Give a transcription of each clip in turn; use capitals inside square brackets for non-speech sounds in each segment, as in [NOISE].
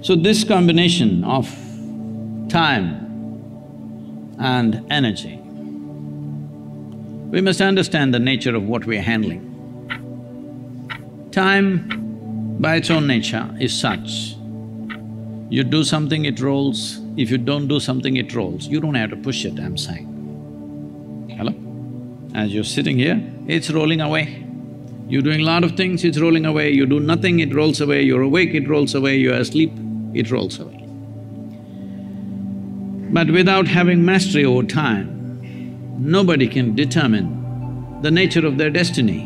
So this combination of time and energy, we must understand the nature of what we are handling. Time, by its own nature, is such. You do something, it rolls. If you don't do something, it rolls. You don't have to push it, I'm saying. Hello? As you're sitting here, it's rolling away. You're doing a lot of things, it's rolling away. You do nothing, it rolls away. You're awake, it rolls away. You're asleep, it rolls away. But without having mastery over time, nobody can determine the nature of their destiny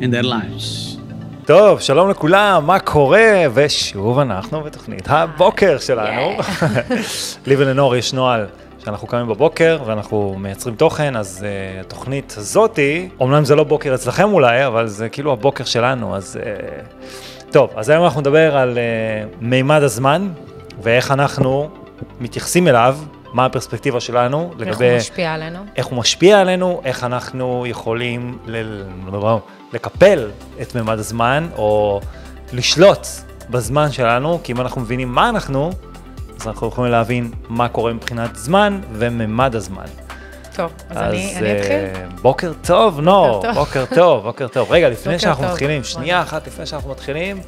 in their lives. טוב, שלום לכולם, מה קורה? ושוב אנחנו בתוכנית הבוקר שלנו. [LAUGHS] לי ולנור יש נוהל שאנחנו קמים בבוקר ואנחנו מייצרים תוכן, אז uh, התוכנית הזאתי, אומנם זה לא בוקר אצלכם אולי, אבל זה כאילו הבוקר שלנו, אז... Uh, טוב, אז היום אנחנו נדבר על uh, מימד הזמן, ואיך אנחנו מתייחסים אליו, מה הפרספקטיבה שלנו לגבי... איך הוא משפיע עלינו. איך הוא משפיע עלינו, איך אנחנו יכולים ל... לקפל את מימד הזמן, או לשלוט בזמן שלנו, כי אם אנחנו מבינים מה אנחנו, אז אנחנו יכולים להבין מה קורה מבחינת זמן ומימד הזמן. טוב, אז, אז אני, אני אתחיל. uh, בוקר טוב, נור, בוקר טוב, בוקר טוב. בוקר טוב. רגע, לפני שאנחנו טוב. מתחילים, שנייה אחת לפני שאנחנו מתחילים,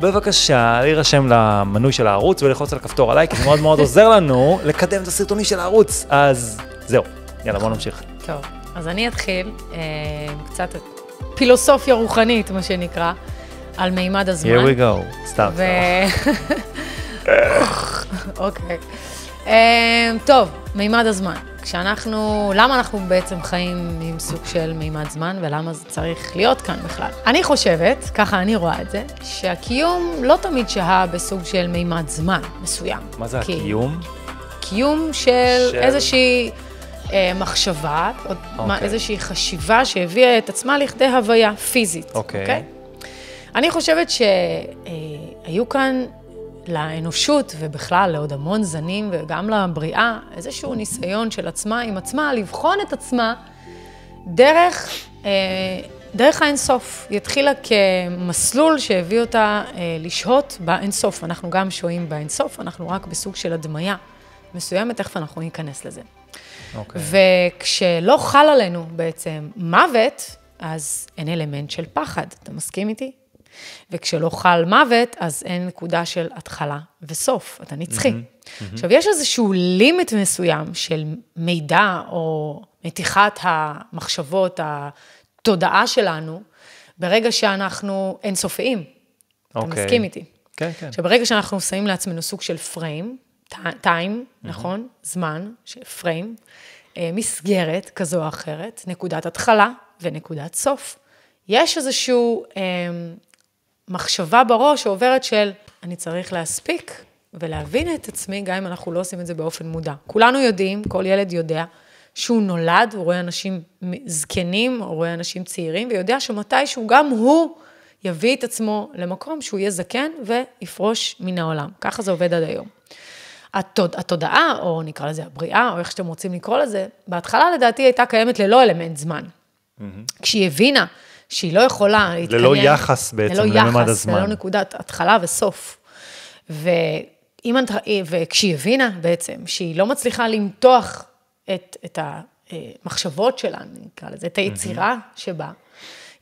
בבקשה, להירשם למנוי של הערוץ וללחוץ על הכפתור עליי, כי זה מאוד מאוד [LAUGHS] עוזר לנו לקדם את הסרטונים של הערוץ. אז זהו, יאללה, בוא נמשיך. טוב, אז אני אתחיל אה, קצת פילוסופיה רוחנית, מה שנקרא, על מימד הזמן. Here we go, סתם. [LAUGHS] אוקיי. אה, טוב, מימד הזמן. כשאנחנו, למה אנחנו בעצם חיים עם סוג של מימד זמן, ולמה זה צריך להיות כאן בכלל? אני חושבת, ככה אני רואה את זה, שהקיום לא תמיד שהה בסוג של מימד זמן מסוים. מה זה כי... הקיום? קיום של, של... איזושהי אה, מחשבה, או. אוקיי. איזושהי חשיבה שהביאה את עצמה לכדי הוויה פיזית. אוקיי. אוקיי? אני חושבת שהיו אה, כאן לאנושות, ובכלל לעוד המון זנים, וגם לבריאה, איזשהו ניסיון של עצמה עם עצמה, לבחון את עצמה דרך, אה, דרך האינסוף. היא התחילה כמסלול שהביא אותה אה, לשהות באינסוף. אנחנו גם שוהים באינסוף, אנחנו רק בסוג של הדמיה מסוימת, תכף אנחנו ניכנס לזה. Okay. אוקיי. וכשלא חל עלינו בעצם מוות, אז אין אלמנט של פחד. אתה מסכים איתי? וכשלא חל מוות, אז אין נקודה של התחלה וסוף, אתה נצחי. Mm-hmm, mm-hmm. עכשיו, יש איזשהו לימיט מסוים של מידע או מתיחת המחשבות, התודעה שלנו, ברגע שאנחנו אינסופיים. Okay. אתה אוקיי. מסכים איתי? כן, כן. שברגע שאנחנו שמים לעצמנו סוג של פריים, טיים, mm-hmm. נכון? זמן, פריים, אה, מסגרת כזו או אחרת, נקודת התחלה ונקודת סוף. יש איזשהו אה, מחשבה בראש שעוברת של, אני צריך להספיק ולהבין את עצמי, גם אם אנחנו לא עושים את זה באופן מודע. כולנו יודעים, כל ילד יודע, שהוא נולד, הוא רואה אנשים זקנים, הוא רואה אנשים צעירים, ויודע שמתישהו גם הוא יביא את עצמו למקום שהוא יהיה זקן ויפרוש מן העולם. ככה זה עובד עד היום. התוד, התודעה, או נקרא לזה הבריאה, או איך שאתם רוצים לקרוא לזה, בהתחלה לדעתי הייתה קיימת ללא אלמנט זמן. Mm-hmm. כשהיא הבינה שהיא לא יכולה להתקיים. ללא יחס בעצם, ללא לממד הזמן. ללא יחס, ללא נקודת התחלה וסוף. ואם, וכשהיא הבינה בעצם שהיא לא מצליחה למתוח את, את המחשבות שלה, נקרא לזה, את היצירה mm-hmm. שבה, היא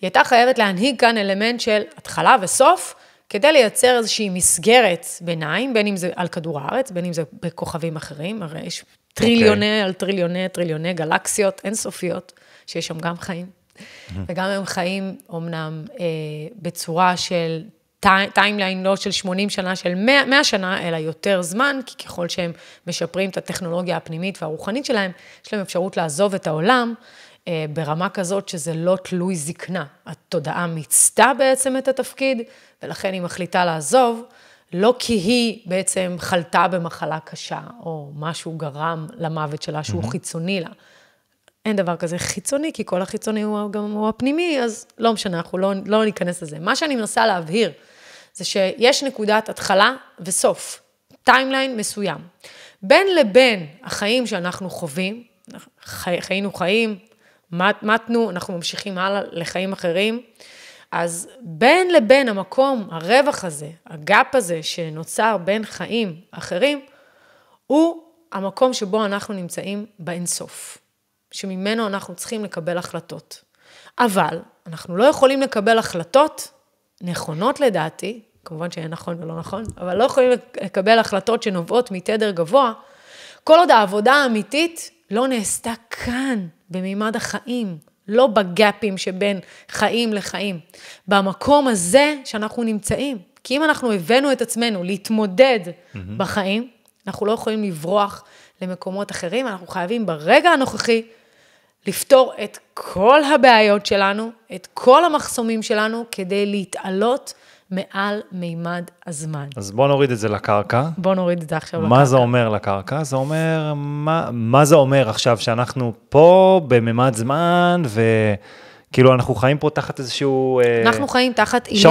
הייתה חייבת להנהיג כאן אלמנט של התחלה וסוף, כדי לייצר איזושהי מסגרת ביניים, בין אם זה על כדור הארץ, בין אם זה בכוכבים אחרים, הרי יש טריליוני okay. אוקיי. על טריליוני, טריליוני גלקסיות אינסופיות, שיש שם גם חיים. [LAUGHS] וגם הם חיים אומנם אה, בצורה של timeline לא של 80 שנה, של 100, 100 שנה, אלא יותר זמן, כי ככל שהם משפרים את הטכנולוגיה הפנימית והרוחנית שלהם, יש להם אפשרות לעזוב את העולם אה, ברמה כזאת שזה לא תלוי זקנה. התודעה מיצתה בעצם את התפקיד, ולכן היא מחליטה לעזוב, לא כי היא בעצם חלתה במחלה קשה, או משהו גרם למוות שלה שהוא mm-hmm. חיצוני לה. אין דבר כזה חיצוני, כי כל החיצוני הוא גם הוא הפנימי, אז לא משנה, אנחנו לא, לא ניכנס לזה. מה שאני מנסה להבהיר, זה שיש נקודת התחלה וסוף, timeline מסוים. בין לבין החיים שאנחנו חווים, חי, חיינו חיים, מת, מתנו, אנחנו ממשיכים הלאה לחיים אחרים, אז בין לבין המקום, הרווח הזה, ה gap הזה שנוצר בין חיים אחרים, הוא המקום שבו אנחנו נמצאים באינסוף, שממנו אנחנו צריכים לקבל החלטות. אבל אנחנו לא יכולים לקבל החלטות נכונות לדעתי, כמובן שאין נכון ולא נכון, אבל לא יכולים לקבל החלטות שנובעות מתדר גבוה, כל עוד העבודה האמיתית לא נעשתה כאן, במימד החיים, לא בגאפים שבין חיים לחיים, במקום הזה שאנחנו נמצאים. כי אם אנחנו הבאנו את עצמנו להתמודד mm-hmm. בחיים, אנחנו לא יכולים לברוח למקומות אחרים, אנחנו חייבים ברגע הנוכחי לפתור את כל הבעיות שלנו, את כל המחסומים שלנו, כדי להתעלות מעל מימד הזמן. אז בוא נוריד את זה לקרקע. בוא נוריד את זה עכשיו מה לקרקע. זה אומר לקרקע? זה אומר, מה, מה זה אומר עכשיו שאנחנו פה בממד זמן, וכאילו אנחנו חיים פה תחת איזשהו... אה, אנחנו חיים תחת אילוז'ן.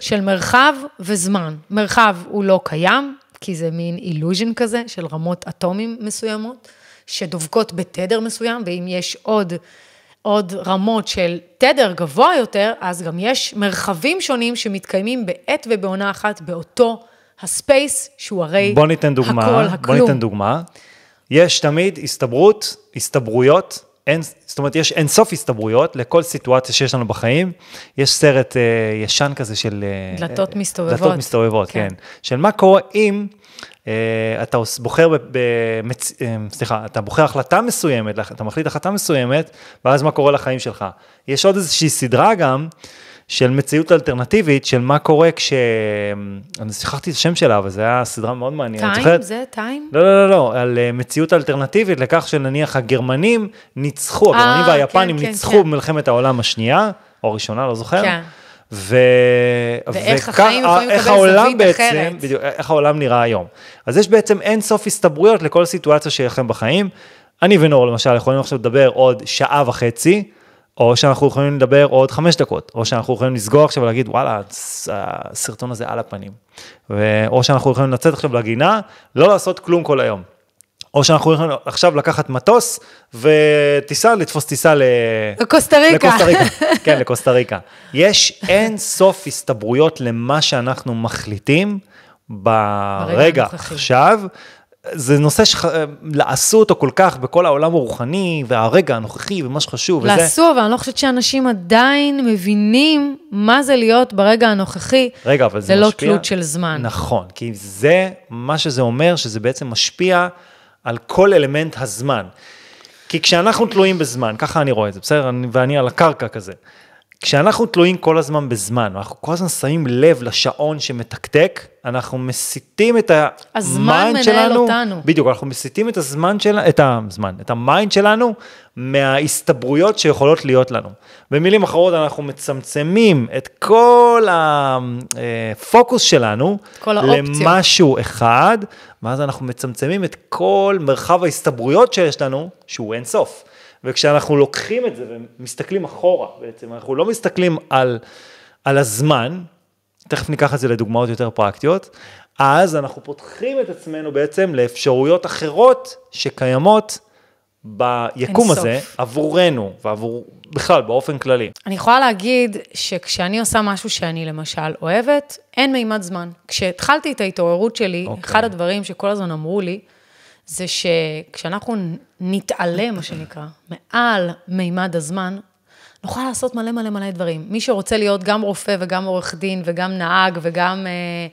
של מרחב וזמן. מרחב הוא לא קיים, כי זה מין אילוז'ן כזה של רמות אטומים מסוימות, שדובקות בתדר מסוים, ואם יש עוד, עוד רמות של תדר גבוה יותר, אז גם יש מרחבים שונים שמתקיימים בעת ובעונה אחת באותו הספייס, שהוא הרי בוא ניתן דוגמה, הכל, בוא הכלום. ניתן דוגמה. יש תמיד הסתברות, הסתברויות, אין, זאת אומרת, יש אינסוף הסתברויות לכל סיטואציה שיש לנו בחיים. יש סרט אה, ישן כזה של... אה, דלתות אה, מסתובבות. דלתות מסתובבות, כן. כן. של מה קורה אם אה, אתה בוחר, ב, במצ... אה, סליחה, אתה בוחר החלטה מסוימת, אתה מחליט החלטה מסוימת, ואז מה קורה לחיים שלך. יש עוד איזושהי סדרה גם, של מציאות אלטרנטיבית, של מה קורה כש... אני שכחתי את השם שלה, אבל זו הייתה סדרה מאוד מעניינת. טיים? זוכרת? זה טיים? לא, לא, לא, לא, על אה, מציאות אלטרנטיבית לכך שנניח הגרמנים ניצחו, הגרמנים אה, והיפנים כן, כן, ניצחו כן. במלחמת העולם השנייה, או הראשונה, לא זוכר. כן. ו... ואיך וכך- החיים יכולים לקבל זווית בעצם, אחרת. בדיוק, איך העולם נראה היום. אז יש בעצם אין סוף הסתברויות לכל סיטואציה שיש לכם בחיים. אני ונור למשל יכולים עכשיו לדבר עוד שעה וחצי, או שאנחנו יכולים לדבר עוד חמש דקות, או שאנחנו יכולים לסגור עכשיו ולהגיד וואלה, הסרטון הזה על הפנים. ו... או שאנחנו יכולים לצאת עכשיו לגינה, לא לעשות כלום כל היום. או שאנחנו יכולים עכשיו לקחת מטוס וטיסה, לתפוס טיסה ל... לקוסטה ריקה. לקוסטה ריקה, [LAUGHS] כן, לקוסטה ריקה. יש אין סוף הסתברויות למה שאנחנו מחליטים ברגע. עכשיו. זה נושא שלעשו אותו כל כך בכל העולם הרוחני, והרגע הנוכחי, ומה שחשוב, וזה... לעשו, אבל אני לא חושבת שאנשים עדיין מבינים מה זה להיות ברגע הנוכחי. רגע, אבל זה ללא משפיע... תלות של זמן. נכון, כי זה, מה שזה אומר, שזה בעצם משפיע על כל אלמנט הזמן. כי כשאנחנו תלויים בזמן, ככה אני רואה את זה, בסדר? אני, ואני על הקרקע כזה. כשאנחנו תלויים כל הזמן בזמן, ואנחנו כל הזמן שמים לב לשעון שמתקתק, אנחנו מסיטים את הזמן ה mind מנהל שלנו, אותנו. בדיוק, אנחנו מסיטים את הזמן שלנו, את הזמן, את ה mind שלנו, מההסתברויות שיכולות להיות לנו. במילים אחרות, אנחנו מצמצמים את כל הפוקוס שלנו, כל האופציות. למשהו אחד, ואז אנחנו מצמצמים את כל מרחב ההסתברויות שיש לנו, שהוא אין סוף. וכשאנחנו לוקחים את זה ומסתכלים אחורה בעצם, אנחנו לא מסתכלים על, על הזמן, תכף ניקח את זה לדוגמאות יותר פרקטיות, אז אנחנו פותחים את עצמנו בעצם לאפשרויות אחרות שקיימות ביקום. הזה עבורנו ועבור, בכלל, באופן כללי. אני יכולה להגיד שכשאני עושה משהו שאני למשל אוהבת, אין מימד זמן. כשהתחלתי את ההתעוררות שלי, אוקיי. אחד הדברים שכל הזמן אמרו לי, זה שכשאנחנו נתעלה, מה שנקרא, מעל מימד הזמן, נוכל לעשות מלא מלא מלא דברים. מי שרוצה להיות גם רופא וגם עורך דין וגם נהג וגם, אה,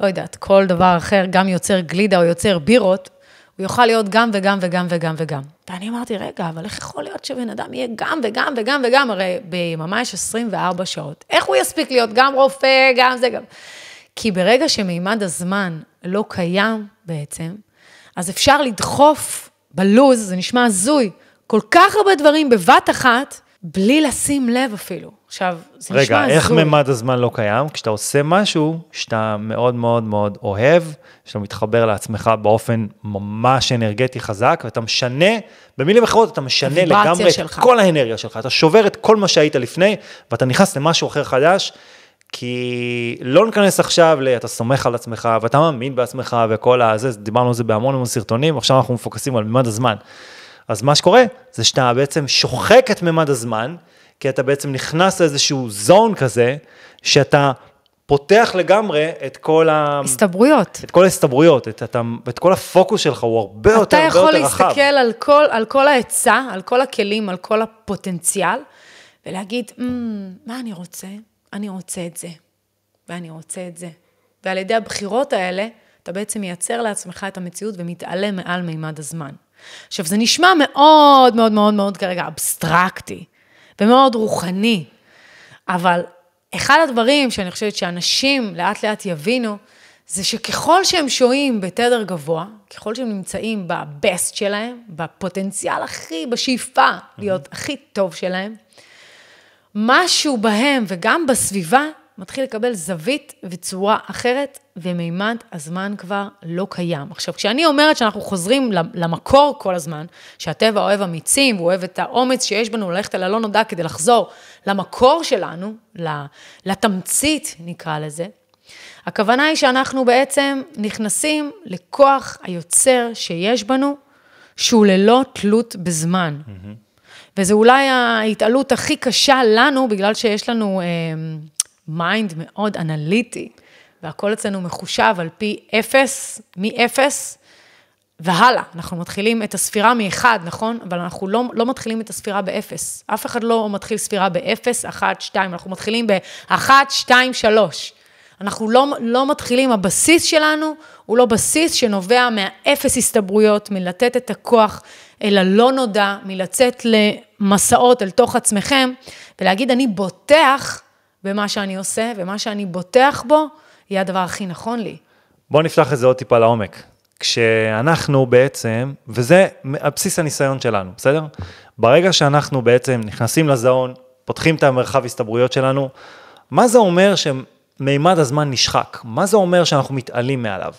לא יודעת, כל דבר אחר, גם יוצר גלידה או יוצר בירות, הוא יוכל להיות גם וגם וגם וגם וגם. ואני אמרתי, רגע, אבל איך יכול להיות שבן אדם יהיה גם וגם וגם וגם? הרי ביממה יש 24 שעות. איך הוא יספיק להיות גם רופא, גם זה, גם... כי ברגע שמימד הזמן לא קיים בעצם, אז אפשר לדחוף בלוז, זה נשמע הזוי, כל כך הרבה דברים בבת אחת, בלי לשים לב אפילו. עכשיו, זה נשמע רגע, הזוי. איך ממד הזמן לא קיים? כשאתה עושה משהו שאתה מאוד מאוד מאוד אוהב, שאתה מתחבר לעצמך באופן ממש אנרגטי חזק, ואתה משנה, במילים אחרות, אתה משנה לגמרי. את כל האנרגיה שלך. אתה שובר את כל מה שהיית לפני, ואתה נכנס למשהו אחר חדש, כי לא ניכנס עכשיו ל... אתה סומך על עצמך, ואתה מאמין בעצמך, וכל הזה, דיברנו על זה בהמון המון סרטונים, עכשיו אנחנו מפוקסים על ממד הזמן. אז מה שקורה, זה שאתה בעצם שוחק את ממד הזמן, כי אתה בעצם נכנס לאיזשהו זון כזה, שאתה פותח לגמרי את כל ה... הסתברויות. את כל ההסתברויות, את, את, את כל הפוקוס שלך הוא הרבה יותר, אתה הרבה יכול יותר רחב. להסתכל על כל, על כל ההיצע, על כל הכלים, על כל הפוטנציאל, ולהגיד, mm, מה אני רוצה? אני רוצה את זה, ואני רוצה את זה. ועל ידי הבחירות האלה, אתה בעצם מייצר לעצמך את המציאות ומתעלה מעל מימד הזמן. עכשיו, זה נשמע מאוד מאוד מאוד מאוד כרגע אבסטרקטי, ומאוד רוחני, אבל אחד הדברים שאני חושבת שאנשים לאט לאט יבינו, זה שככל שהם שוהים בתדר גבוה, ככל שהם נמצאים בבסט שלהם, בפוטנציאל הכי, בשאיפה להיות הכי טוב שלהם, משהו בהם וגם בסביבה מתחיל לקבל זווית וצורה אחרת, ומימד הזמן כבר לא קיים. עכשיו, כשאני אומרת שאנחנו חוזרים למקור כל הזמן, שהטבע אוהב אמיצים, הוא אוהב את האומץ שיש בנו ללכת אל הלא נודע כדי לחזור למקור שלנו, לתמצית נקרא לזה, הכוונה היא שאנחנו בעצם נכנסים לכוח היוצר שיש בנו, שהוא ללא תלות בזמן. Mm-hmm. וזו אולי ההתעלות הכי קשה לנו, בגלל שיש לנו mind אה, מאוד אנליטי, והכל אצלנו מחושב על פי אפס, מאפס והלאה. אנחנו מתחילים את הספירה מאחד, נכון? אבל אנחנו לא, לא מתחילים את הספירה באפס. אף אחד לא מתחיל ספירה באפס, אחת, שתיים, אנחנו מתחילים באחת, שתיים, שלוש. אנחנו לא, לא מתחילים, הבסיס שלנו הוא לא בסיס שנובע מהאפס הסתברויות, מלתת את הכוח אל הלא נודע, מלצאת למסעות אל תוך עצמכם, ולהגיד, אני בוטח במה שאני עושה, ומה שאני בוטח בו, יהיה הדבר הכי נכון לי. בואו נפתח את זה עוד טיפה לעומק. כשאנחנו בעצם, וזה על בסיס הניסיון שלנו, בסדר? ברגע שאנחנו בעצם נכנסים לזון, פותחים את המרחב הסתברויות שלנו, מה זה אומר שמימד הזמן נשחק? מה זה אומר שאנחנו מתעלים מעליו?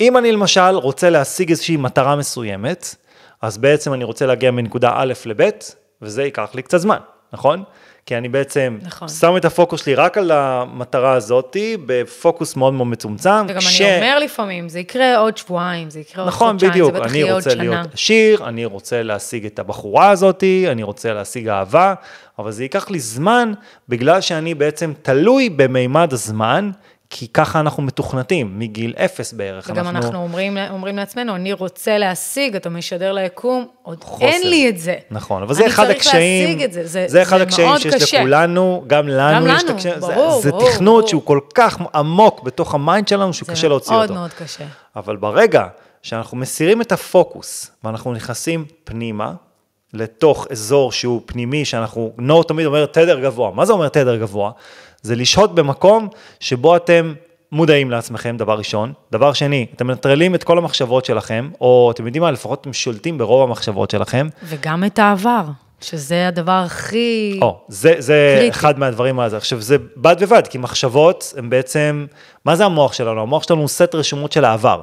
אם אני למשל רוצה להשיג איזושהי מטרה מסוימת, אז בעצם אני רוצה להגיע מנקודה א' לב', וזה ייקח לי קצת זמן, נכון? כי אני בעצם נכון. שם את הפוקוס שלי רק על המטרה הזאתי, בפוקוס מאוד מאוד מצומצם. וגם כש... אני אומר לפעמים, זה יקרה עוד שבועיים, זה יקרה נכון, עוד חודשיים, זה בטח יהיה עוד שנה. נכון, בדיוק, אני רוצה להיות עשיר, אני רוצה להשיג את הבחורה הזאתי, אני רוצה להשיג אהבה, אבל זה ייקח לי זמן, בגלל שאני בעצם תלוי במימד הזמן, כי ככה אנחנו מתוכנתים, מגיל אפס בערך. וגם אנחנו, אנחנו אומרים, אומרים לעצמנו, אני רוצה להשיג, אתה משדר ליקום, עוד חוסר. אין לי את זה. נכון, אבל זה אחד הקשיים, את זה, זה, זה אחד הקשיים שיש קשה. לכולנו, גם לנו גם יש את הקשיים, ברור, זה, ברור, זה תכנות ברור. שהוא כל כך עמוק בתוך ה mind שלנו, שהוא קשה להוציא אותו. זה מאוד מאוד קשה. אבל ברגע שאנחנו מסירים את הפוקוס, ואנחנו נכנסים פנימה, לתוך אזור שהוא פנימי, שאנחנו, נור תמיד אומר תדר גבוה. מה זה אומר תדר גבוה? זה לשהות במקום שבו אתם מודעים לעצמכם, דבר ראשון. דבר שני, אתם מנטרלים את כל המחשבות שלכם, או אתם יודעים מה, לפחות אתם שולטים ברוב המחשבות שלכם. וגם את העבר. שזה הדבר הכי או, זה, זה קריטי. אחד מהדברים הזה. עכשיו, זה בד בבד, כי מחשבות הן בעצם, מה זה המוח שלנו? המוח שלנו הוא סט רשומות של העבר.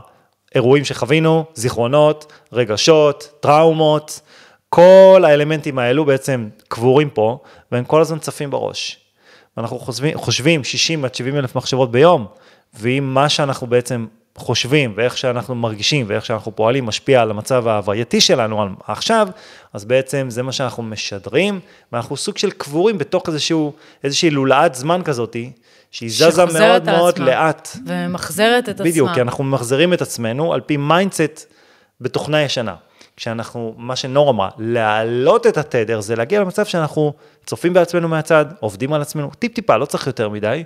אירועים שחווינו, זיכרונות, רגשות, טראומות, כל האלמנטים האלו בעצם קבורים פה, והם כל הזמן צפים בראש. ואנחנו חושבים, חושבים 60 עד 70 אלף מחשבות ביום, ואם מה שאנחנו בעצם חושבים ואיך שאנחנו מרגישים ואיך שאנחנו פועלים משפיע על המצב ההווייתי שלנו על עכשיו, אז בעצם זה מה שאנחנו משדרים, ואנחנו סוג של קבורים בתוך איזשהו, איזושהי לולאת זמן כזאתי, שהיא זזה מאוד מאוד עצמה, לאט. וממחזרת את עצמה. בדיוק, כי אנחנו ממחזרים את עצמנו על פי mindset בתוכנה ישנה. כשאנחנו, מה שנור אמרה, להעלות את התדר, זה להגיע למצב שאנחנו צופים בעצמנו מהצד, עובדים על עצמנו, טיפ-טיפה, לא צריך יותר מדי,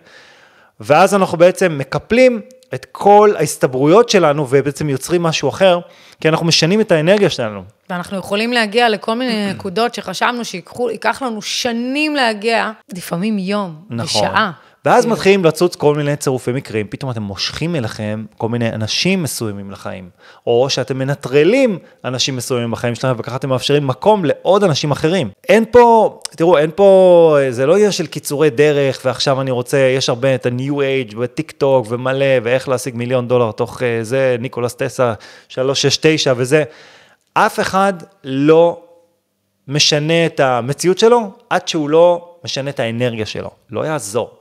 ואז אנחנו בעצם מקפלים את כל ההסתברויות שלנו ובעצם יוצרים משהו אחר, כי אנחנו משנים את האנרגיה שלנו. ואנחנו יכולים להגיע לכל מיני נקודות שחשבנו שייקח לנו שנים להגיע, לפעמים יום, נכון. בשעה. ואז מתחילים לצוץ כל מיני צירופי מקרים, פתאום אתם מושכים אליכם כל מיני אנשים מסוימים לחיים, או שאתם מנטרלים אנשים מסוימים בחיים שלכם, וככה אתם מאפשרים מקום לעוד אנשים אחרים. אין פה, תראו, אין פה, זה לא עניין של קיצורי דרך, ועכשיו אני רוצה, יש הרבה את ה-new age וטיק טוק ומלא, ואיך להשיג מיליון דולר תוך אה, זה, ניקולס טסה 369 וזה. אף אחד לא משנה את המציאות שלו עד שהוא לא משנה את האנרגיה שלו, לא יעזור.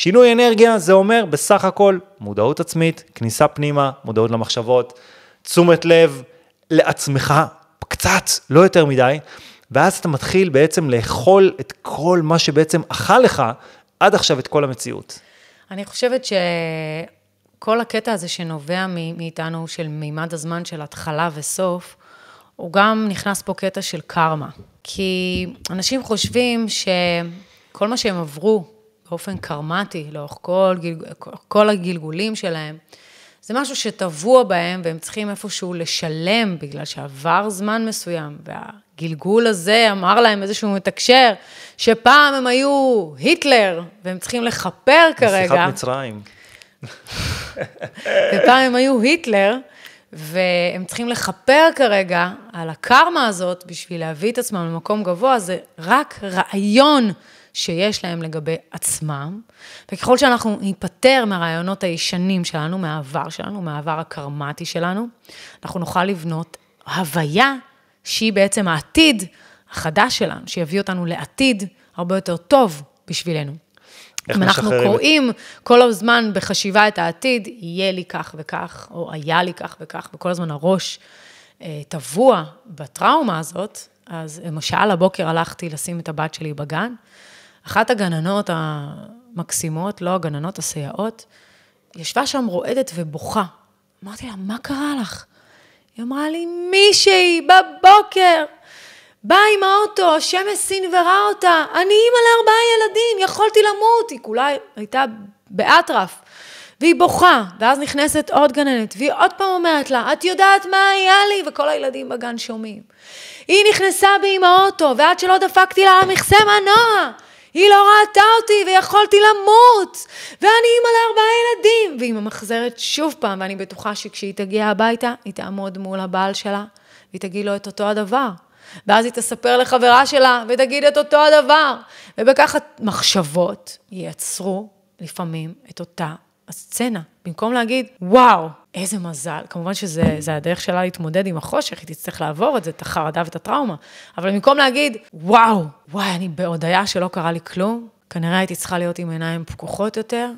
שינוי אנרגיה זה אומר בסך הכל מודעות עצמית, כניסה פנימה, מודעות למחשבות, תשומת לב לעצמך, קצת, לא יותר מדי, ואז אתה מתחיל בעצם לאכול את כל מה שבעצם אכל לך עד עכשיו את כל המציאות. אני חושבת שכל הקטע הזה שנובע מאיתנו, של מימד הזמן של התחלה וסוף, הוא גם נכנס פה קטע של קרמה. כי אנשים חושבים שכל מה שהם עברו באופן קרמטי, לאורך כל, גלג... כל הגלגולים שלהם, זה משהו שטבוע בהם והם צריכים איפשהו לשלם בגלל שעבר זמן מסוים, והגלגול הזה אמר להם איזשהו מתקשר, שפעם הם היו היטלר, והם צריכים לכפר כרגע. בשיחת מצרים. [LAUGHS] ופעם הם היו היטלר, והם צריכים לכפר כרגע על הקרמה הזאת בשביל להביא את עצמם למקום גבוה, זה רק רעיון שיש להם לגבי עצמם, וככל שאנחנו ניפטר מהרעיונות הישנים שלנו, מהעבר שלנו, מהעבר הקרמטי שלנו, אנחנו נוכל לבנות הוויה שהיא בעצם העתיד החדש שלנו, שיביא אותנו לעתיד הרבה יותר טוב בשבילנו. אם אנחנו קוראים כל הזמן בחשיבה את העתיד, יהיה לי כך וכך, או היה לי כך וכך, וכל הזמן הראש אה, טבוע בטראומה הזאת, אז למשל, הבוקר הלכתי לשים את הבת שלי בגן, אחת הגננות המקסימות, לא הגננות, הסייעות, ישבה שם רועדת ובוכה. אמרתי לה, מה קרה לך? היא אמרה לי, מישהי בבוקר באה עם האוטו, השמש סינוורה אותה, אני אימא לארבעה ילדים, יכולתי למות. היא כולה הייתה באטרף. והיא בוכה, ואז נכנסת עוד גננת, והיא עוד פעם אומרת לה, את יודעת מה היה לי? וכל הילדים בגן שומעים. היא נכנסה בי עם האוטו, ועד שלא דפקתי לה מכסה מנוע, היא לא ראתה אותי ויכולתי למות, ואני אימא לארבעה ילדים. והיא ממחזרת שוב פעם, ואני בטוחה שכשהיא תגיע הביתה, היא תעמוד מול הבעל שלה, והיא תגיד לו את אותו הדבר. ואז היא תספר לחברה שלה ותגיד את אותו הדבר. ובככה מחשבות ייצרו לפעמים את אותה הסצנה. במקום להגיד, וואו, איזה מזל. כמובן שזה הדרך שלה להתמודד עם החושך, היא תצטרך לעבור את זה, את החרדה ואת הטראומה. אבל במקום להגיד, וואו, וואי, אני בהודיה שלא קרה לי כלום, כנראה הייתי צריכה להיות עם עיניים פקוחות יותר,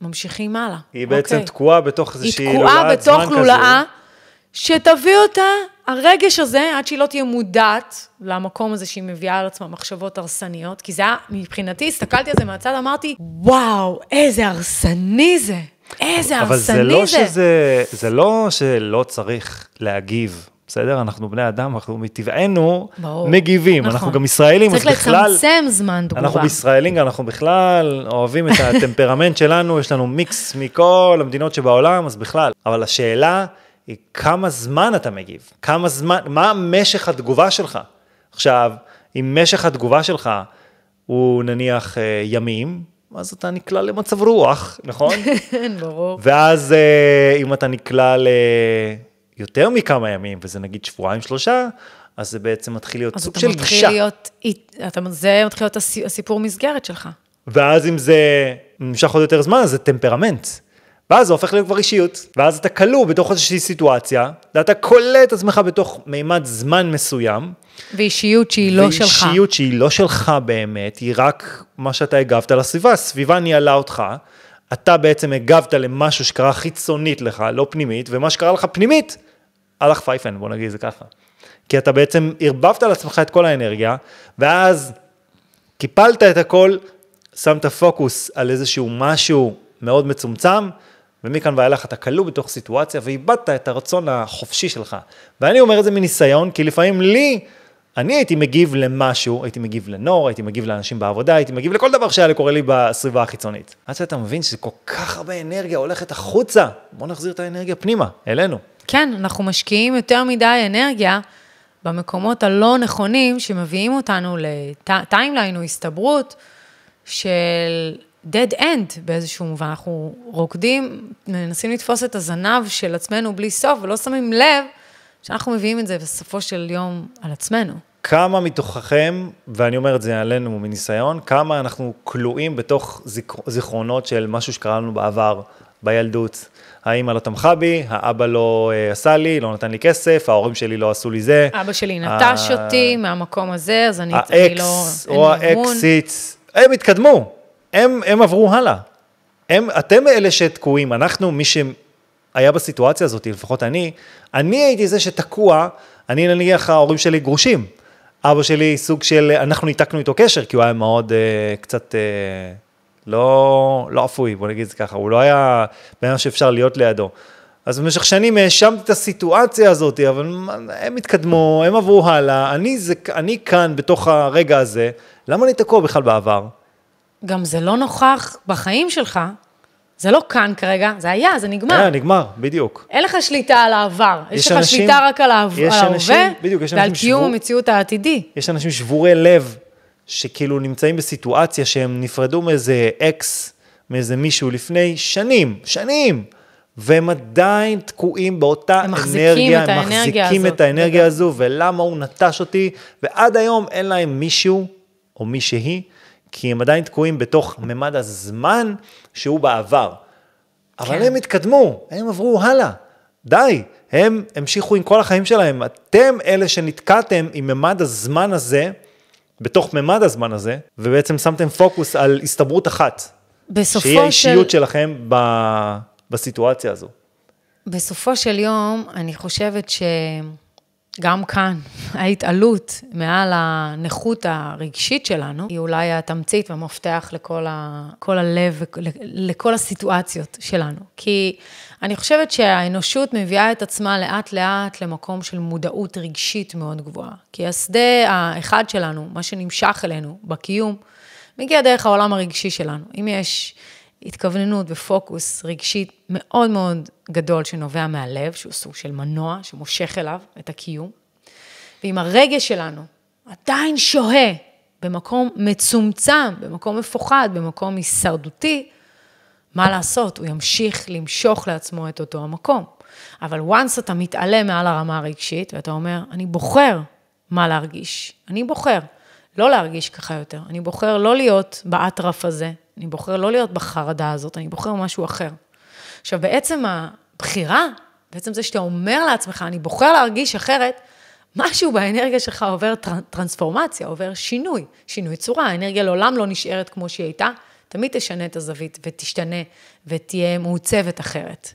ממשיכים הלאה. היא בעצם. אוקיי. תקועה בתוך איזושהי לולאת זמן כזו. היא תקועה בתוך לולאה, שתביא אותה, הרגש הזה, עד שהיא לא תהיה מודעת למקום הזה שהיא מביאה על עצמה מחשבות הרסניות, כי זה היה, מבחינתי, הסתכלתי על זה מהצד, אמרתי, וואו, איזה הרסני זה. איזה הרסני זה. אבל זה לא שזה, זה לא שלא צריך להגיב. בסדר? אנחנו בני אדם, אנחנו מטבענו ברור, מגיבים. נכון. אנחנו גם ישראלים, אז בכלל... צריך לצמצם זמן תגובה. אנחנו בישראלים, אנחנו בכלל אוהבים את הטמפרמנט שלנו, יש לנו מיקס מכל המדינות שבעולם, אז בכלל. אבל השאלה היא כמה זמן אתה מגיב, כמה זמן, מה משך התגובה שלך. עכשיו, אם משך התגובה שלך הוא נניח אה, ימים, אז אתה נקלע למצב רוח, נכון? [LAUGHS] כן, ברור. ואז אה, אם אתה נקלע ליותר מכמה ימים, וזה נגיד שבועיים, שלושה, אז זה בעצם מתחיל להיות סוג של גישה. להיות, אתה, זה מתחיל להיות הסיפור מסגרת שלך. ואז אם זה נמשך עוד יותר זמן, אז זה טמפרמנט. ואז זה הופך להיות כבר אישיות, ואז אתה כלוא בתוך איזושהי סיטואציה, ואתה כולא את עצמך בתוך מימד זמן מסוים. ואישיות שהיא לא שלך. ואישיות שהיא לא שלך באמת, היא רק מה שאתה הגבת לסביבה, הסביבה ניהלה אותך, אתה בעצם הגבת למשהו שקרה חיצונית לך, לא פנימית, ומה שקרה לך פנימית, הלך פייפן, בוא נגיד את זה ככה. כי אתה בעצם ערבבת על עצמך את כל האנרגיה, ואז קיפלת את הכל, שמת פוקוס על איזשהו משהו מאוד מצומצם, ומכאן ואילך אתה כלוא בתוך סיטואציה ואיבדת את הרצון החופשי שלך. ואני אומר את זה מניסיון, כי לפעמים לי, אני הייתי מגיב למשהו, הייתי מגיב לנור, הייתי מגיב לאנשים בעבודה, הייתי מגיב לכל דבר שהיה קורה לי בסביבה החיצונית. עד שאתה מבין שזה כל כך הרבה אנרגיה הולכת החוצה, בוא נחזיר את האנרגיה פנימה, אלינו. כן, אנחנו משקיעים יותר מדי אנרגיה במקומות הלא נכונים, שמביאים אותנו לטיימליין או הסתברות של dead end באיזשהו מובן, אנחנו רוקדים, מנסים לתפוס את הזנב של עצמנו בלי סוף, ולא שמים לב שאנחנו מביאים את זה בסופו של יום על עצמנו. כמה מתוככם, ואני אומר את זה עלינו מניסיון, כמה אנחנו כלואים בתוך זיכרונות של משהו שקרה לנו בעבר, בילדות. האמא לא תמכה בי, האבא לא uh, עשה לי, לא נתן לי כסף, ההורים שלי לא עשו לי זה. אבא שלי נטש אותי מהמקום הזה, אז אני, לא... האקס או האקסיט, הם התקדמו, הם, הם עברו הלאה. הם, אתם אלה שתקועים, אנחנו, מי שהיה בסיטואציה הזאת, לפחות אני, אני הייתי זה שתקוע, אני נניח ההורים שלי גרושים. אבא שלי סוג של, אנחנו ניתקנו איתו קשר, כי הוא היה מאוד אה, קצת אה, לא, לא אפוי, בוא נגיד את זה ככה, הוא לא היה בן אדם שאפשר להיות לידו. אז במשך שנים האשמתי את הסיטואציה הזאת, אבל הם התקדמו, הם עברו הלאה, אני, זה, אני כאן בתוך הרגע הזה, למה אני תקוע בכלל בעבר? גם זה לא נוכח בחיים שלך, זה לא כאן כרגע, זה היה, זה נגמר. היה, נגמר, בדיוק. אין לך שליטה על העבר, יש, יש לך אנשים- שליטה רק על ההווה, ועל אנשים קיום המציאות העתידי. יש אנשים שבורי לב, שכאילו נמצאים בסיטואציה שהם נפרדו מאיזה אקס, מאיזה מישהו לפני שנים, שנים, והם עדיין תקועים באותה הם אנרגיה, את הם האנרגיה מחזיקים הזאת, את האנרגיה. הזו, ולמה הוא נטש אותי, ועד היום אין להם מישהו או מישהי, כי הם עדיין תקועים בתוך ממד הזמן שהוא בעבר. אבל כן. הם התקדמו, הם עברו הלאה. די, הם המשיכו עם כל החיים שלהם. אתם אלה שנתקעתם עם ממד הזמן הזה, בתוך ממד הזמן הזה, ובעצם שמתם פוקוס על הסתברות אחת. בסופו שהיא של... האישיות שלכם ב... בסיטואציה הזו. בסופו של יום, אני חושבת שגם כאן, [LAUGHS] ההתעלות מעל הנכות הרגשית שלנו, היא אולי התמצית והמפתח לכל ה, הלב, לכל הסיטואציות שלנו. כי אני חושבת שהאנושות מביאה את עצמה לאט-לאט למקום של מודעות רגשית מאוד גבוהה. כי השדה האחד שלנו, מה שנמשך אלינו בקיום, מגיע דרך העולם הרגשי שלנו. אם יש התכווננות ופוקוס רגשית מאוד מאוד גדול שנובע מהלב, שהוא סוג של מנוע שמושך אליו את הקיום, ואם הרגש שלנו עדיין שוהה במקום מצומצם, במקום מפוחד, במקום הישרדותי, מה לעשות? הוא ימשיך למשוך לעצמו את אותו המקום. אבל once אתה מתעלה מעל הרמה הרגשית, ואתה אומר, אני בוחר מה להרגיש. אני בוחר לא להרגיש ככה יותר. אני בוחר לא להיות באטרף הזה, אני בוחר לא להיות בחרדה הזאת, אני בוחר משהו אחר. עכשיו, בעצם הבחירה, בעצם זה שאתה אומר לעצמך, אני בוחר להרגיש אחרת, משהו באנרגיה שלך עובר טר- טרנספורמציה, עובר שינוי, שינוי צורה. האנרגיה לעולם לא נשארת כמו שהיא הייתה, תמיד תשנה את הזווית ותשתנה ותהיה מעוצבת אחרת.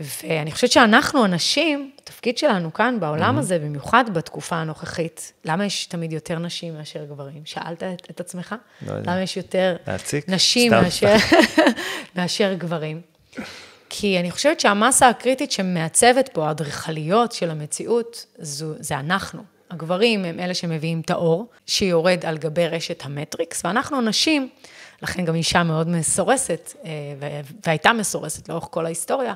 ואני חושבת שאנחנו, הנשים, התפקיד שלנו כאן בעולם הזה, במיוחד בתקופה הנוכחית, למה יש תמיד יותר נשים מאשר גברים? שאלת את, את עצמך? לא יודע. למה יש יותר להציק? נשים סתם. מאשר, [LAUGHS] מאשר גברים? כי אני חושבת שהמסה הקריטית שמעצבת פה, האדריכליות של המציאות, זו, זה אנחנו. הגברים הם אלה שמביאים את האור, שיורד על גבי רשת המטריקס, ואנחנו נשים, לכן גם אישה מאוד מסורסת, אה, והייתה מסורסת לאורך כל ההיסטוריה,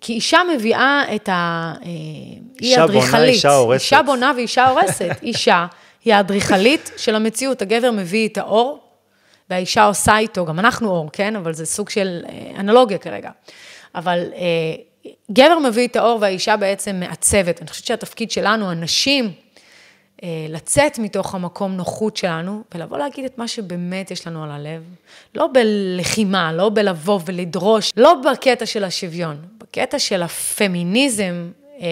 כי אישה מביאה את ה... אה, היא אישה בונה. אישה הורסת. אישה בונה ואישה הורסת. [LAUGHS] אישה היא האדריכלית של המציאות. הגבר מביא את האור, והאישה עושה איתו, גם אנחנו אור, כן? אבל זה סוג של אה, אנלוגיה כרגע. אבל אה, גבר מביא את האור והאישה בעצם מעצבת. אני חושבת שהתפקיד שלנו, הנשים, אה, לצאת מתוך המקום נוחות שלנו, ולבוא להגיד את מה שבאמת יש לנו על הלב. לא בלחימה, לא בלבוא ולדרוש, לא בקטע של השוויון, בקטע של הפמיניזם, אה,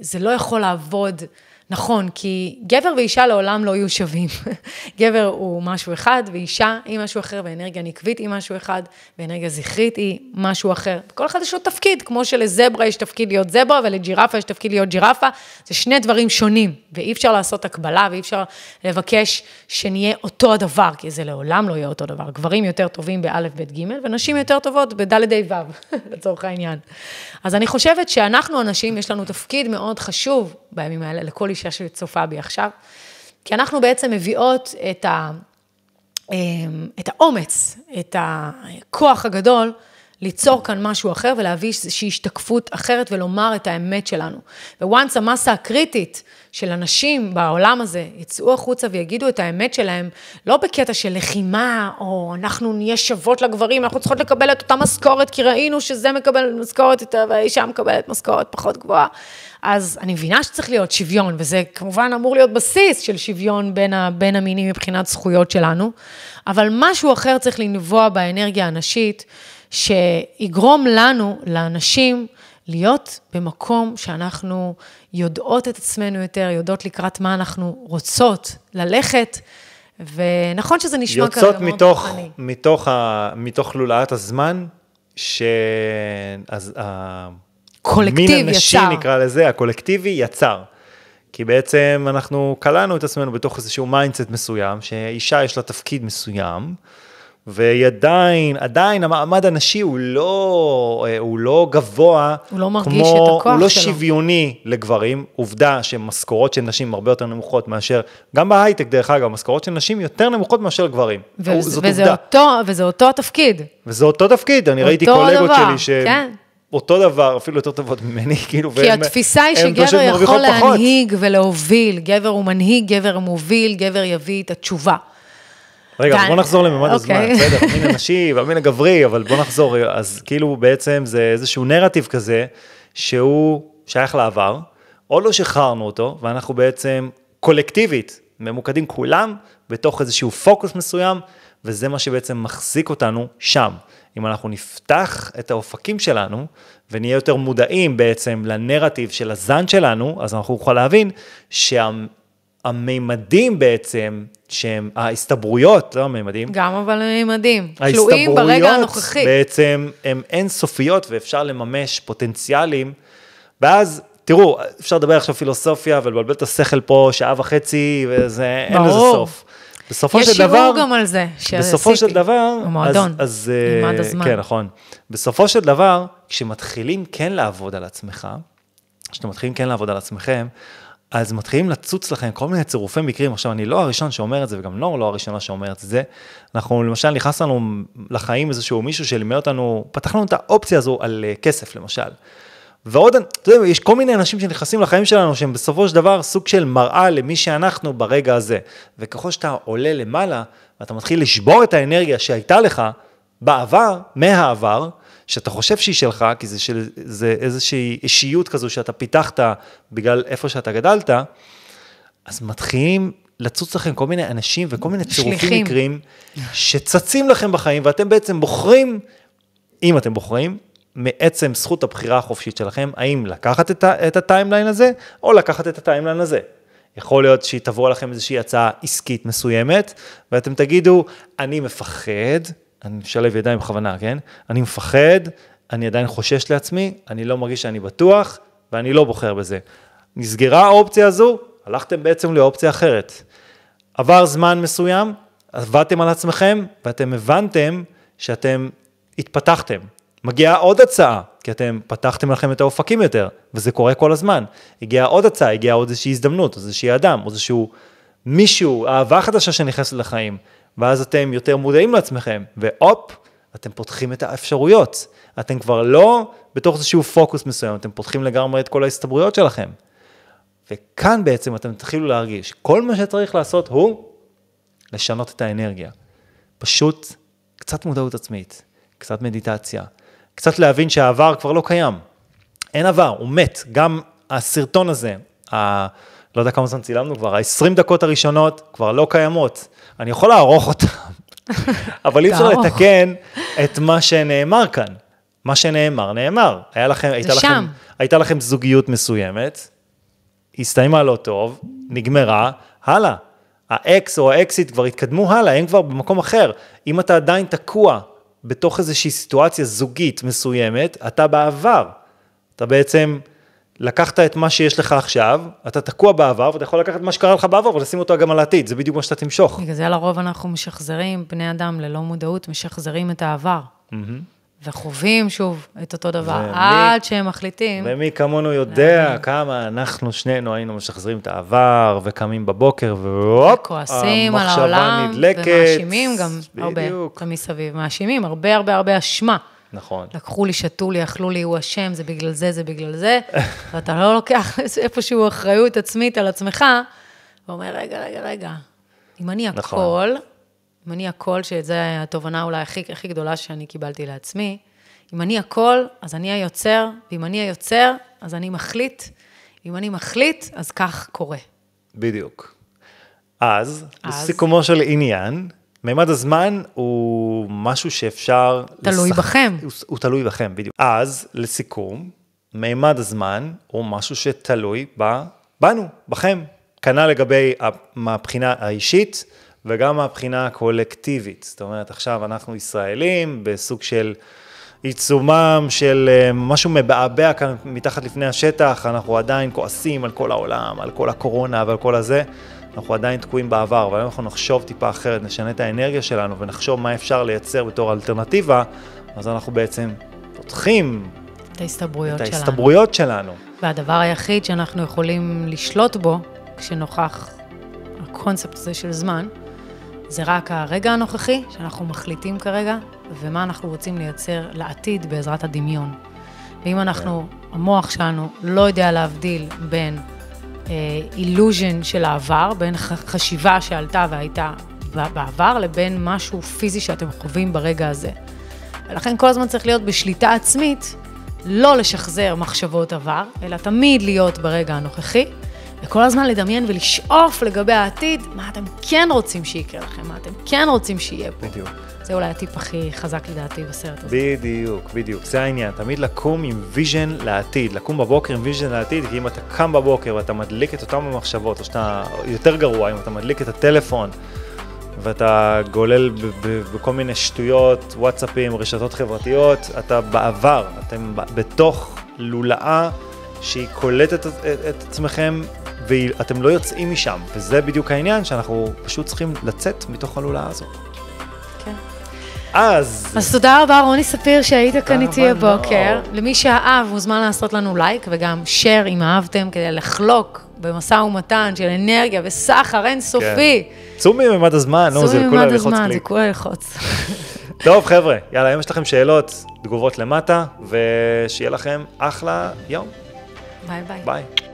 זה לא יכול לעבוד. נכון, כי גבר ואישה לעולם לא יהיו שווים. [LAUGHS] גבר הוא משהו אחד, ואישה היא משהו אחר, ואנרגיה נקבית היא משהו אחד, ואנרגיה זכרית היא משהו אחר. כל אחד יש לו תפקיד, כמו שלזברה יש תפקיד להיות זברה, ולג'ירפה יש תפקיד להיות ג'ירפה, זה שני דברים שונים, ואי אפשר לעשות הקבלה, ואי אפשר לבקש שנהיה אותו הדבר, כי זה לעולם לא יהיה אותו דבר. גברים יותר טובים באלף, בית, גימל, ונשים יותר טובות בדלת ה' ו', [LAUGHS] לצורך העניין. אז אני חושבת שאנחנו הנשים, יש לנו תפקיד מאוד חשוב בימים האלה, לכל אישה שצופה בי עכשיו, כי אנחנו בעצם מביאות את, ה, אמ, את האומץ, את הכוח הגדול, ליצור כאן משהו אחר ולהביא איזושהי השתקפות אחרת ולומר את האמת שלנו. וואנס המסה הקריטית של אנשים בעולם הזה יצאו החוצה ויגידו את האמת שלהם, לא בקטע של לחימה, או אנחנו נהיה שוות לגברים, אנחנו צריכות לקבל את אותה משכורת, כי ראינו שזה מקבל משכורת, והאישה מקבלת משכורת פחות גבוהה. אז אני מבינה שצריך להיות שוויון, וזה כמובן אמור להיות בסיס של שוויון בין, ה, בין המינים מבחינת זכויות שלנו, אבל משהו אחר צריך לנבוע באנרגיה הנשית, שיגרום לנו, לאנשים, להיות במקום שאנחנו יודעות את עצמנו יותר, יודעות לקראת מה אנחנו רוצות ללכת, ונכון שזה נשמע יוצאות מאוד מתוך, רוחני. מתוך, ה, מתוך לולאת הזמן, ש... אז ה... collective mind הנשי, יצר. נקרא לזה, הקולקטיבי יצר. כי בעצם אנחנו כלאנו את עצמנו בתוך איזשהו mindset מסוים, שאישה יש לה תפקיד מסוים, והיא עדיין, עדיין המעמד הנשי הוא לא, אה, הוא לא גבוה. הוא לא מרגיש כמו, את הכוח הוא לא שלו. שוויוני לגברים. עובדה שמשכורות של נשים הרבה יותר נמוכות מאשר, גם בהייטק דרך אגב, משכורות של נשים יותר נמוכות מאשר גברים. ו- זאת וזה עובדה. אותו, וזה אותו התפקיד. וזה אותו תפקיד, אני ראיתי אותו קולגות דבר, שלי שהם כן. אותו דבר, אפילו יותר טובות ממני, [LAUGHS] כאילו, כי והם- התפיסה היא שגבר יכול מרוויחות פחות. להנהיג ולהוביל. גבר הוא מנהיג, גבר מוביל, גבר יביא את התשובה. רגע. בוא נחזור לממד הזמן, אוקיי. בסדר, המין הנשי והמין הגברי, אבל בוא נחזור, אז כאילו בעצם זה איזשהו נרטיב כזה, שהוא שייך לעבר, עוד לא שחררנו אותו, ואנחנו בעצם קולקטיבית, ממוקדים כולם בתוך איזשהו פוקוס מסוים, וזה מה שבעצם מחזיק אותנו שם. אם אנחנו נפתח את האופקים שלנו, ונהיה יותר מודעים בעצם לנרטיב של הזן שלנו, אז אנחנו נוכל להבין שה... המימדים בעצם, שהם ההסתברויות, לא המימדים, גם אבל הם מדהים. תלויים ברגע ההסתברויות הנוכחי. בעצם הן אינסופיות ואפשר לממש פוטנציאלים, ואז, תראו, אפשר לדבר עכשיו פילוסופיה ולבלבל את השכל פה שעה וחצי, וזה, אין לזה ברור. סוף. בסופו יש של דבר, שיעור גם על זה, בסופו של שעשיתי, דבר, במועדון, אז, עם אה, הזמן. כן, נכון. בסופו של דבר, כשמתחילים כן לעבוד על עצמך, כשאתם מתחילים כן לעבוד על עצמכם, אז מתחילים לצוץ לכם כל מיני צירופי מקרים. עכשיו, אני לא הראשון שאומר את זה, וגם נור לא הראשונה שאומרת את זה. אנחנו, למשל, נכנס לנו לחיים איזשהו מישהו שלימד אותנו, פתח לנו את האופציה הזו על אה, כסף, למשל. ועוד, אתה יודע, יש כל מיני אנשים שנכנסים לחיים שלנו, שהם בסופו של דבר סוג של מראה למי שאנחנו ברגע הזה. וככל שאתה עולה למעלה, ואתה מתחיל לשבור את האנרגיה שהייתה לך בעבר, מהעבר, שאתה חושב שהיא שלך, כי זה, של, זה איזושהי אישיות כזו שאתה פיתחת בגלל איפה שאתה גדלת, אז מתחילים לצוץ לכם כל מיני אנשים וכל מיני צירופים. מקרים שצצים לכם בחיים, ואתם בעצם בוחרים, אם אתם בוחרים, מעצם זכות הבחירה החופשית שלכם, האם לקחת את, את ה timeline הזה, או לקחת את ה timeline הזה. יכול להיות שהיא תבוא לכם איזושהי הצעה עסקית מסוימת, ואתם תגידו, אני מפחד, אני משלב ידיים בכוונה, כן? אני מפחד, אני עדיין חושש לעצמי, אני לא מרגיש שאני בטוח, ואני לא בוחר בזה. נסגרה האופציה הזו, הלכתם בעצם לאופציה אחרת. עבר זמן מסוים, עבדתם על עצמכם, ואתם הבנתם שאתם התפתחתם. מגיעה עוד הצעה, כי אתם פתחתם לכם את האופקים יותר, וזה קורה כל הזמן. הגיעה עוד הצעה, הגיעה עוד איזושהי הזדמנות, איזושהי אדם, איזשהו מישהו, אהבה חדשה שנכנסת לחיים, ואז אתם יותר מודעים לעצמכם, והופ, אתם פותחים את האפשרויות. אתם כבר לא בתוך איזשהו פוקוס מסוים, אתם פותחים לגמרי את כל ההסתברויות שלכם. וכאן בעצם אתם תתחילו להרגיש, כל מה שצריך לעשות הוא לשנות את האנרגיה. פשוט קצת מודעות עצמית, קצת מדיטציה, קצת להבין שהעבר כבר לא קיים. אין עבר, הוא מת. גם הסרטון הזה. לא יודע כמה זמן צילמנו כבר, ה-20 דקות הראשונות כבר לא קיימות. אני יכול לערוך אותם, [LAUGHS] אבל אי אפשר. לתקן את מה שנאמר כאן. מה שנאמר, נאמר. היה לכם, הייתה לכם. הייתה לכם זוגיות מסוימת, הסתיימה לא טוב, נגמרה, הלאה. האקס או האקסיט כבר התקדמו הלאה, הם כבר במקום אחר. אם אתה עדיין תקוע בתוך איזושהי סיטואציה זוגית מסוימת, אתה בעבר. אתה בעצם לקחת את מה שיש לך עכשיו, אתה תקוע בעבר, ואתה יכול לקחת את מה שקרה לך בעבר ולשים אותו גם על העתיד, זה בדיוק מה שאתה תמשוך. בגלל זה לרוב אנחנו משחזרים, בני אדם ללא מודעות, משחזרים את העבר. וחווים שוב את אותו דבר, ומי- עד שהם מחליטים. ומי כמונו יודע כמה אנחנו שנינו היינו משחזרים את העבר, וקמים בבוקר, והופ, כועסים על העולם, נדלקת. ומאשימים גם הרבה, בדיוק. מסביב, מאשימים, הרבה הרבה הרבה אשמה. נכון. לקחו לי, שתו לי, אכלו לי, הוא אשם, זה בגלל זה, זה בגלל זה, [LAUGHS] ואתה לא לוקח [LAUGHS] איפשהו אחריות עצמית על עצמך, ואומר, רגע, רגע, רגע, אם אני נכון. הכל, אם אני הכל, שזו התובנה אולי הכי, הכי גדולה שאני קיבלתי לעצמי, אם אני הכל, אז אני היוצר, ואם אני היוצר, אז אני מחליט, ואם אני מחליט, אז כך קורה. בדיוק. אז, אז? לסיכומו של עניין, מימד הזמן הוא משהו שאפשר... תלוי בכם. הוא, הוא תלוי בכם, בדיוק. אז, לסיכום, מימד הזמן הוא משהו שתלוי ב, בנו, בכם. כנ"ל לגבי מהבחינה האישית וגם מהבחינה הקולקטיבית. זאת אומרת, עכשיו אנחנו ישראלים בסוג של בעיצומם של אה, משהו מבעבע כאן מתחת לפני השטח, אנחנו עדיין כועסים על כל העולם, על כל הקורונה ועל כל הזה. אנחנו עדיין תקועים בעבר, אבל אם אנחנו נחשוב טיפה אחרת, נשנה את האנרגיה שלנו ונחשוב מה אפשר לייצר בתור אלטרנטיבה, אז אנחנו בעצם פותחים את ההסתברויות את שלנו. ההסתברויות שלנו. והדבר היחיד שאנחנו יכולים לשלוט בו, כשנוכח הקונספט הזה של זמן, זה רק הרגע הנוכחי, שאנחנו מחליטים כרגע, ומה אנחנו רוצים לייצר לעתיד בעזרת הדמיון. ואם אנחנו, המוח שלנו לא יודע להבדיל בין אילוז'ן של העבר, בין חשיבה שעלתה והייתה בעבר, לבין משהו פיזי שאתם חווים ברגע הזה. ולכן כל הזמן צריך להיות בשליטה עצמית, לא לשחזר מחשבות עבר, אלא תמיד להיות ברגע הנוכחי, וכל הזמן לדמיין ולשאוף לגבי העתיד, מה אתם כן רוצים שיקרה לכם, מה אתם כן רוצים שיהיה פה. בדיוק. זה אולי הטיפ הכי חזק לדעתי בסרט הזה. בדיוק, בדיוק, זה העניין, תמיד לקום עם vision לעתיד, לקום בבוקר עם vision לעתיד, כי אם אתה קם בבוקר ואתה מדליק את אותן המחשבות, או שאתה, יותר גרוע, אם אתה מדליק את הטלפון ואתה גולל בכל מיני שטויות, וואטסאפים, רשתות חברתיות, אתה בעבר, אתם בתוך לולאה שהיא קולטת את, את, את עצמכם ואתם לא יוצאים משם, וזה בדיוק העניין, שאנחנו פשוט צריכים לצאת מתוך הלולאה הזאת. כן. אז... אז תודה רבה, רוני ספיר, שהיית כאן איתי. הבוקר. למי שאהב, מוזמן לעשות לנו לייק, וגם share אם אהבתם, כדי לחלוק במשא ומתן של אנרגיה וסחר אינסופי. צאו ממד הזמן, נו, זה כולה ממד ללחוץ הזמן, זה קליק. כולה ללחוץ. [LAUGHS] טוב, חבר'ה, יאללה, אם יש לכם שאלות, תגובות למטה, ושיהיה לכם אחלה יום. ביי ביי. ביי.